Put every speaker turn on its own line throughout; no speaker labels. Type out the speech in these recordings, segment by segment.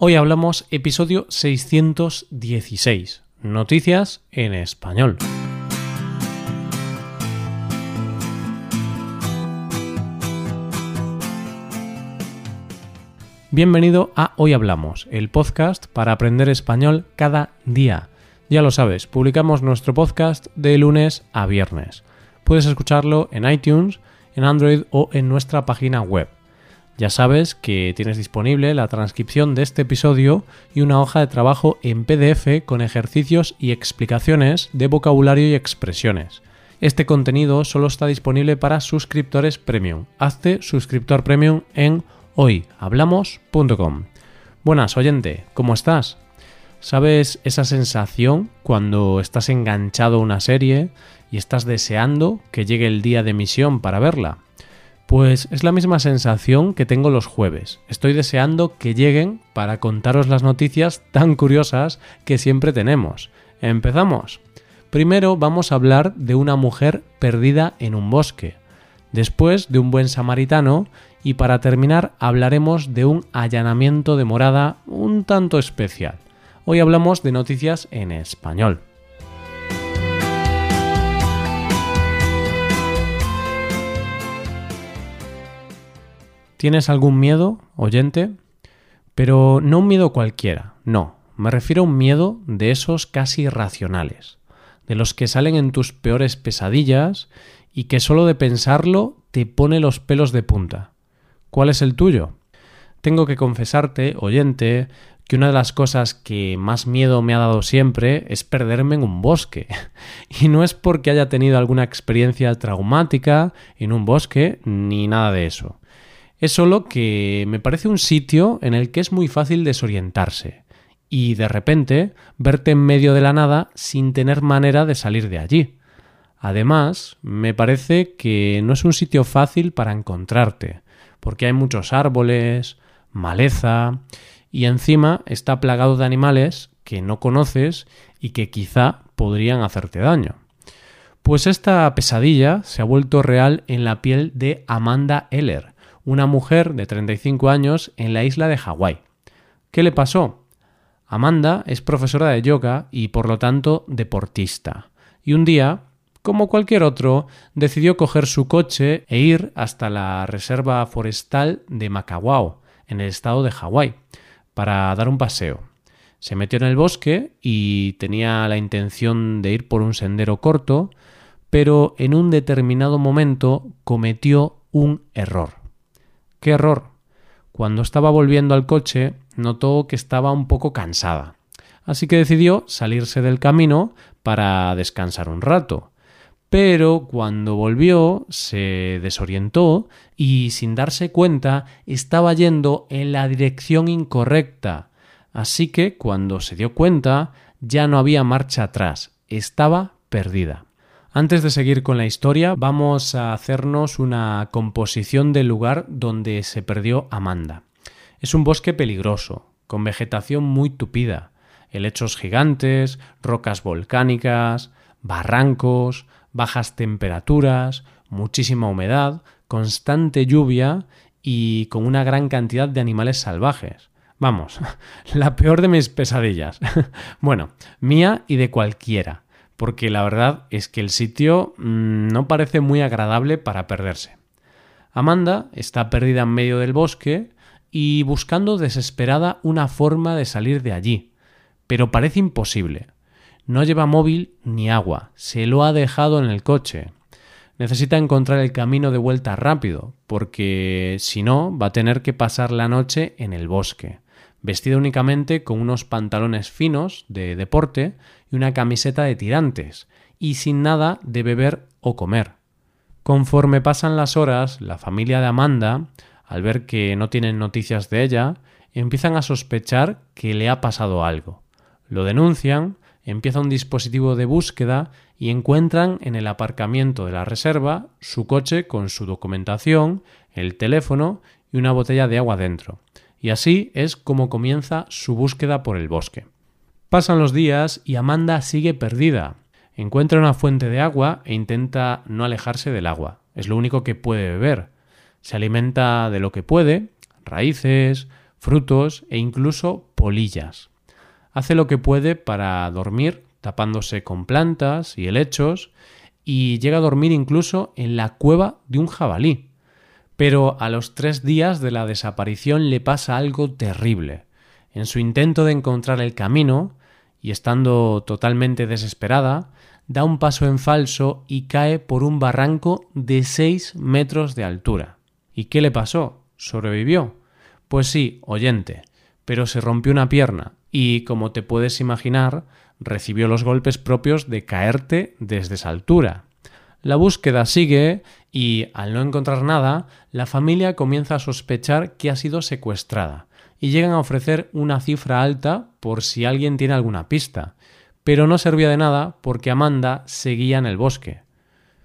Hoy hablamos episodio 616, noticias en español. Bienvenido a Hoy Hablamos, el podcast para aprender español cada día. Ya lo sabes, publicamos nuestro podcast de lunes a viernes. Puedes escucharlo en iTunes, en Android o en nuestra página web. Ya sabes que tienes disponible la transcripción de este episodio y una hoja de trabajo en PDF con ejercicios y explicaciones de vocabulario y expresiones. Este contenido solo está disponible para suscriptores premium. Hazte suscriptor premium en hoyhablamos.com. Buenas, oyente, ¿cómo estás? ¿Sabes esa sensación cuando estás enganchado a una serie y estás deseando que llegue el día de emisión para verla? Pues es la misma sensación que tengo los jueves. Estoy deseando que lleguen para contaros las noticias tan curiosas que siempre tenemos. ¿Empezamos? Primero vamos a hablar de una mujer perdida en un bosque, después de un buen samaritano y para terminar hablaremos de un allanamiento de morada un tanto especial. Hoy hablamos de noticias en español. ¿Tienes algún miedo, oyente? Pero no un miedo cualquiera, no. Me refiero a un miedo de esos casi irracionales, de los que salen en tus peores pesadillas y que solo de pensarlo te pone los pelos de punta. ¿Cuál es el tuyo? Tengo que confesarte, oyente, que una de las cosas que más miedo me ha dado siempre es perderme en un bosque. Y no es porque haya tenido alguna experiencia traumática en un bosque, ni nada de eso. Es solo que me parece un sitio en el que es muy fácil desorientarse y de repente verte en medio de la nada sin tener manera de salir de allí. Además, me parece que no es un sitio fácil para encontrarte, porque hay muchos árboles, maleza, y encima está plagado de animales que no conoces y que quizá podrían hacerte daño. Pues esta pesadilla se ha vuelto real en la piel de Amanda Eller, una mujer de 35 años en la isla de Hawái. ¿Qué le pasó? Amanda es profesora de yoga y por lo tanto deportista. Y un día, como cualquier otro, decidió coger su coche e ir hasta la reserva forestal de Macawao, en el estado de Hawái, para dar un paseo. Se metió en el bosque y tenía la intención de ir por un sendero corto, pero en un determinado momento cometió un error. ¡Qué error! Cuando estaba volviendo al coche, notó que estaba un poco cansada. Así que decidió salirse del camino para descansar un rato. Pero cuando volvió se desorientó y sin darse cuenta estaba yendo en la dirección incorrecta. Así que cuando se dio cuenta ya no había marcha atrás, estaba perdida. Antes de seguir con la historia, vamos a hacernos una composición del lugar donde se perdió Amanda. Es un bosque peligroso, con vegetación muy tupida, helechos gigantes, rocas volcánicas, barrancos, bajas temperaturas, muchísima humedad, constante lluvia y con una gran cantidad de animales salvajes. Vamos, la peor de mis pesadillas. bueno, mía y de cualquiera porque la verdad es que el sitio mm, no parece muy agradable para perderse. Amanda está perdida en medio del bosque y buscando desesperada una forma de salir de allí, pero parece imposible. No lleva móvil ni agua, se lo ha dejado en el coche. Necesita encontrar el camino de vuelta rápido, porque si no va a tener que pasar la noche en el bosque vestida únicamente con unos pantalones finos de deporte y una camiseta de tirantes, y sin nada de beber o comer. Conforme pasan las horas, la familia de Amanda, al ver que no tienen noticias de ella, empiezan a sospechar que le ha pasado algo. Lo denuncian, empieza un dispositivo de búsqueda y encuentran en el aparcamiento de la reserva su coche con su documentación, el teléfono y una botella de agua dentro y así es como comienza su búsqueda por el bosque. Pasan los días y Amanda sigue perdida. Encuentra una fuente de agua e intenta no alejarse del agua. Es lo único que puede beber. Se alimenta de lo que puede, raíces, frutos e incluso polillas. Hace lo que puede para dormir tapándose con plantas y helechos y llega a dormir incluso en la cueva de un jabalí. Pero a los tres días de la desaparición le pasa algo terrible. En su intento de encontrar el camino, y estando totalmente desesperada, da un paso en falso y cae por un barranco de seis metros de altura. ¿Y qué le pasó? ¿Sobrevivió? Pues sí, oyente, pero se rompió una pierna y, como te puedes imaginar, recibió los golpes propios de caerte desde esa altura. La búsqueda sigue y, al no encontrar nada, la familia comienza a sospechar que ha sido secuestrada y llegan a ofrecer una cifra alta por si alguien tiene alguna pista. Pero no servía de nada porque Amanda seguía en el bosque.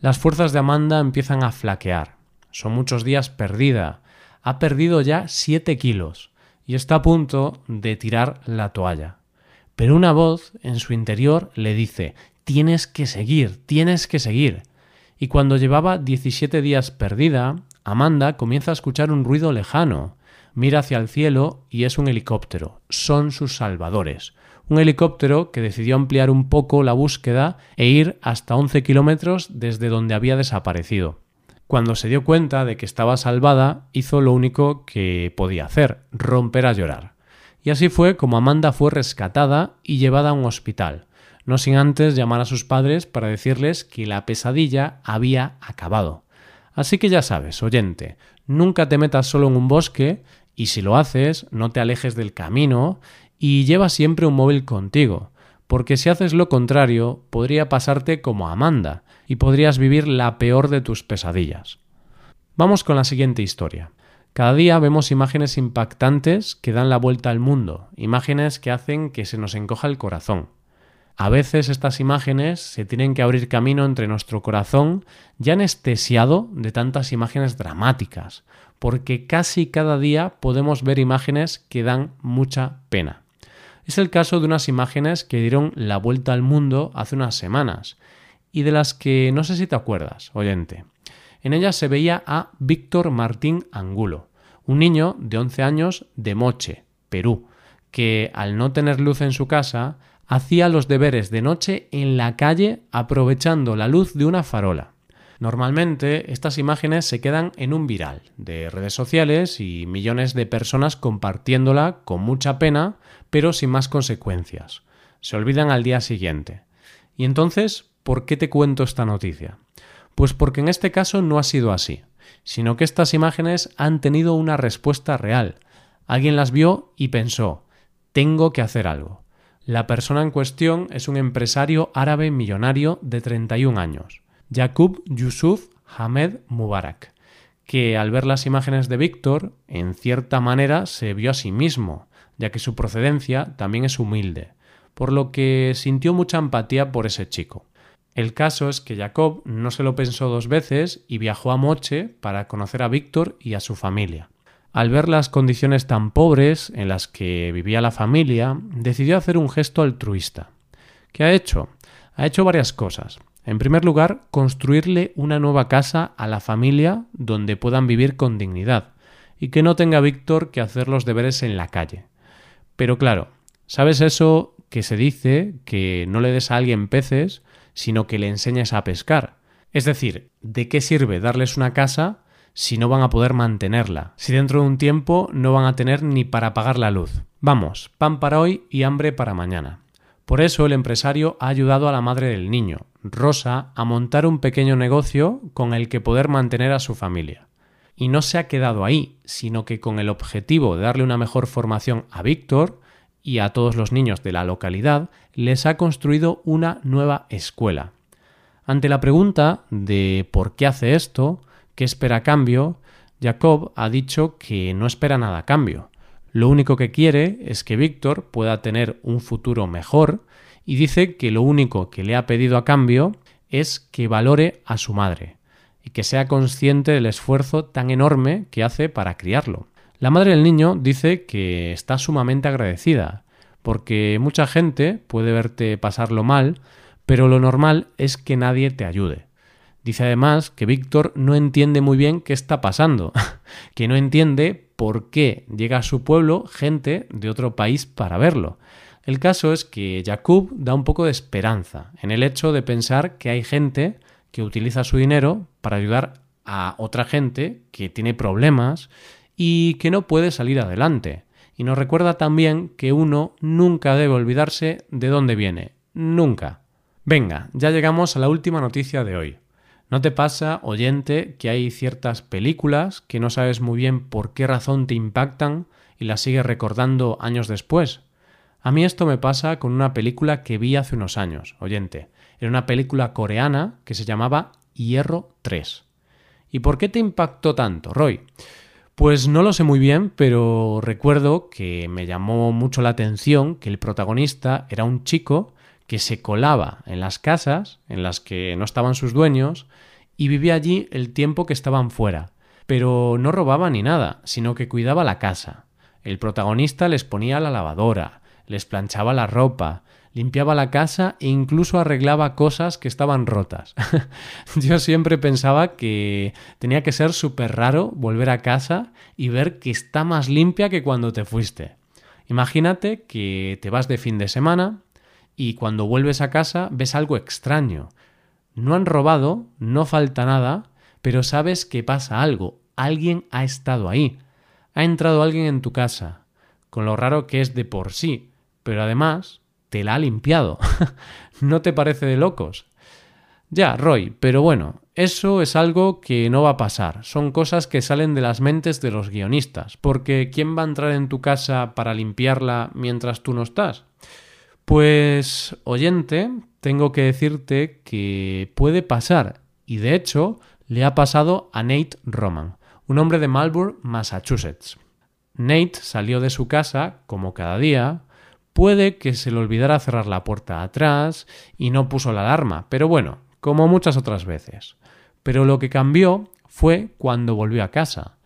Las fuerzas de Amanda empiezan a flaquear. Son muchos días perdida. Ha perdido ya siete kilos y está a punto de tirar la toalla. Pero una voz en su interior le dice Tienes que seguir, tienes que seguir. Y cuando llevaba 17 días perdida, Amanda comienza a escuchar un ruido lejano. Mira hacia el cielo y es un helicóptero. Son sus salvadores. Un helicóptero que decidió ampliar un poco la búsqueda e ir hasta 11 kilómetros desde donde había desaparecido. Cuando se dio cuenta de que estaba salvada, hizo lo único que podía hacer, romper a llorar. Y así fue como Amanda fue rescatada y llevada a un hospital, no sin antes llamar a sus padres para decirles que la pesadilla había acabado. Así que ya sabes, oyente, nunca te metas solo en un bosque y si lo haces, no te alejes del camino y lleva siempre un móvil contigo, porque si haces lo contrario, podría pasarte como Amanda y podrías vivir la peor de tus pesadillas. Vamos con la siguiente historia. Cada día vemos imágenes impactantes que dan la vuelta al mundo, imágenes que hacen que se nos encoja el corazón. A veces estas imágenes se tienen que abrir camino entre nuestro corazón ya anestesiado de tantas imágenes dramáticas, porque casi cada día podemos ver imágenes que dan mucha pena. Es el caso de unas imágenes que dieron la vuelta al mundo hace unas semanas, y de las que no sé si te acuerdas, oyente. En ellas se veía a Víctor Martín Angulo, un niño de 11 años de Moche, Perú, que al no tener luz en su casa, hacía los deberes de noche en la calle aprovechando la luz de una farola. Normalmente estas imágenes se quedan en un viral de redes sociales y millones de personas compartiéndola con mucha pena, pero sin más consecuencias. Se olvidan al día siguiente. Y entonces, ¿por qué te cuento esta noticia? Pues porque en este caso no ha sido así, sino que estas imágenes han tenido una respuesta real. Alguien las vio y pensó, tengo que hacer algo. La persona en cuestión es un empresario árabe millonario de 31 años, Yaqub Yusuf Hamed Mubarak, que al ver las imágenes de Víctor, en cierta manera se vio a sí mismo, ya que su procedencia también es humilde, por lo que sintió mucha empatía por ese chico. El caso es que Jacob no se lo pensó dos veces y viajó a Moche para conocer a Víctor y a su familia. Al ver las condiciones tan pobres en las que vivía la familia, decidió hacer un gesto altruista. ¿Qué ha hecho? Ha hecho varias cosas. En primer lugar, construirle una nueva casa a la familia donde puedan vivir con dignidad y que no tenga Víctor que hacer los deberes en la calle. Pero claro, ¿sabes eso que se dice que no le des a alguien peces sino que le enseñes a pescar. Es decir, ¿de qué sirve darles una casa si no van a poder mantenerla? Si dentro de un tiempo no van a tener ni para pagar la luz. Vamos, pan para hoy y hambre para mañana. Por eso el empresario ha ayudado a la madre del niño, Rosa, a montar un pequeño negocio con el que poder mantener a su familia. Y no se ha quedado ahí, sino que con el objetivo de darle una mejor formación a Víctor, y a todos los niños de la localidad les ha construido una nueva escuela. Ante la pregunta de por qué hace esto, qué espera a cambio, Jacob ha dicho que no espera nada a cambio. Lo único que quiere es que Víctor pueda tener un futuro mejor y dice que lo único que le ha pedido a cambio es que valore a su madre y que sea consciente del esfuerzo tan enorme que hace para criarlo. La madre del niño dice que está sumamente agradecida, porque mucha gente puede verte pasarlo mal, pero lo normal es que nadie te ayude. Dice además que Víctor no entiende muy bien qué está pasando, que no entiende por qué llega a su pueblo gente de otro país para verlo. El caso es que Jacob da un poco de esperanza en el hecho de pensar que hay gente que utiliza su dinero para ayudar a otra gente que tiene problemas y que no puede salir adelante. Y nos recuerda también que uno nunca debe olvidarse de dónde viene. Nunca. Venga, ya llegamos a la última noticia de hoy. ¿No te pasa, oyente, que hay ciertas películas que no sabes muy bien por qué razón te impactan y las sigues recordando años después? A mí esto me pasa con una película que vi hace unos años, oyente. Era una película coreana que se llamaba Hierro 3. ¿Y por qué te impactó tanto, Roy? Pues no lo sé muy bien, pero recuerdo que me llamó mucho la atención que el protagonista era un chico que se colaba en las casas en las que no estaban sus dueños y vivía allí el tiempo que estaban fuera. Pero no robaba ni nada, sino que cuidaba la casa. El protagonista les ponía la lavadora, les planchaba la ropa, limpiaba la casa e incluso arreglaba cosas que estaban rotas. Yo siempre pensaba que tenía que ser súper raro volver a casa y ver que está más limpia que cuando te fuiste. Imagínate que te vas de fin de semana y cuando vuelves a casa ves algo extraño. No han robado, no falta nada, pero sabes que pasa algo. Alguien ha estado ahí. Ha entrado alguien en tu casa, con lo raro que es de por sí pero además te la ha limpiado. ¿No te parece de locos? Ya, Roy, pero bueno, eso es algo que no va a pasar. Son cosas que salen de las mentes de los guionistas. Porque ¿quién va a entrar en tu casa para limpiarla mientras tú no estás? Pues, oyente, tengo que decirte que puede pasar. Y de hecho, le ha pasado a Nate Roman, un hombre de Marlborough, Massachusetts. Nate salió de su casa, como cada día, Puede que se le olvidara cerrar la puerta atrás y no puso la alarma, pero bueno, como muchas otras veces. Pero lo que cambió fue cuando volvió a casa,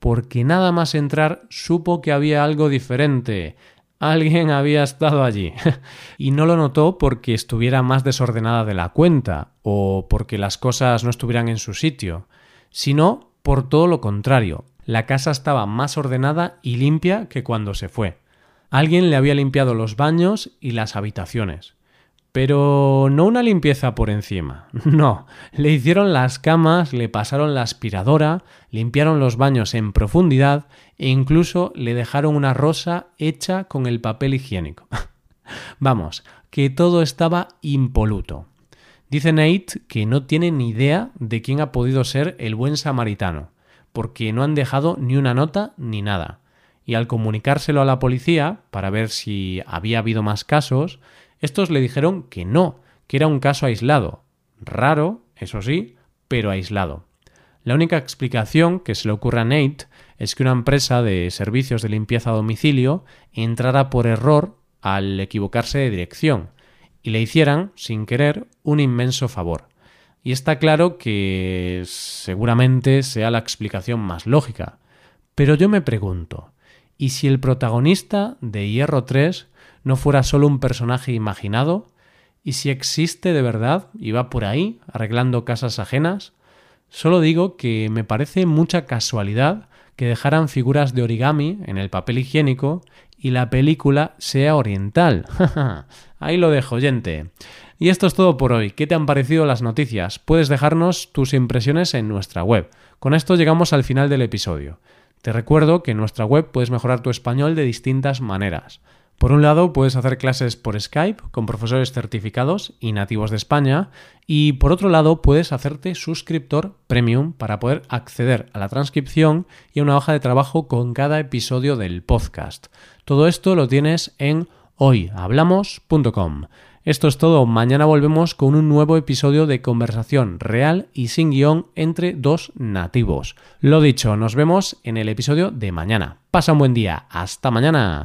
porque nada más entrar supo que había algo diferente. Alguien había estado allí. y no lo notó porque estuviera más desordenada de la cuenta o porque las cosas no estuvieran en su sitio, sino por todo lo contrario. La casa estaba más ordenada y limpia que cuando se fue. Alguien le había limpiado los baños y las habitaciones. Pero no una limpieza por encima, no, le hicieron las camas, le pasaron la aspiradora, limpiaron los baños en profundidad e incluso le dejaron una rosa hecha con el papel higiénico. Vamos, que todo estaba impoluto. Dice Nate que no tiene ni idea de quién ha podido ser el buen samaritano, porque no han dejado ni una nota ni nada y al comunicárselo a la policía para ver si había habido más casos, estos le dijeron que no, que era un caso aislado. Raro, eso sí, pero aislado. La única explicación que se le ocurre a Nate es que una empresa de servicios de limpieza a domicilio entrara por error al equivocarse de dirección y le hicieran, sin querer, un inmenso favor. Y está claro que seguramente sea la explicación más lógica. Pero yo me pregunto, ¿Y si el protagonista de Hierro 3 no fuera solo un personaje imaginado? ¿Y si existe de verdad y va por ahí arreglando casas ajenas? Solo digo que me parece mucha casualidad que dejaran figuras de origami en el papel higiénico y la película sea oriental. Ahí lo dejo, gente. Y esto es todo por hoy. ¿Qué te han parecido las noticias? Puedes dejarnos tus impresiones en nuestra web. Con esto llegamos al final del episodio. Te recuerdo que en nuestra web puedes mejorar tu español de distintas maneras. Por un lado, puedes hacer clases por Skype con profesores certificados y nativos de España. Y por otro lado, puedes hacerte suscriptor premium para poder acceder a la transcripción y a una hoja de trabajo con cada episodio del podcast. Todo esto lo tienes en hoyhablamos.com. Esto es todo. Mañana volvemos con un nuevo episodio de conversación real y sin guion entre dos nativos. Lo dicho, nos vemos en el episodio de mañana. Pasa un buen día. Hasta mañana.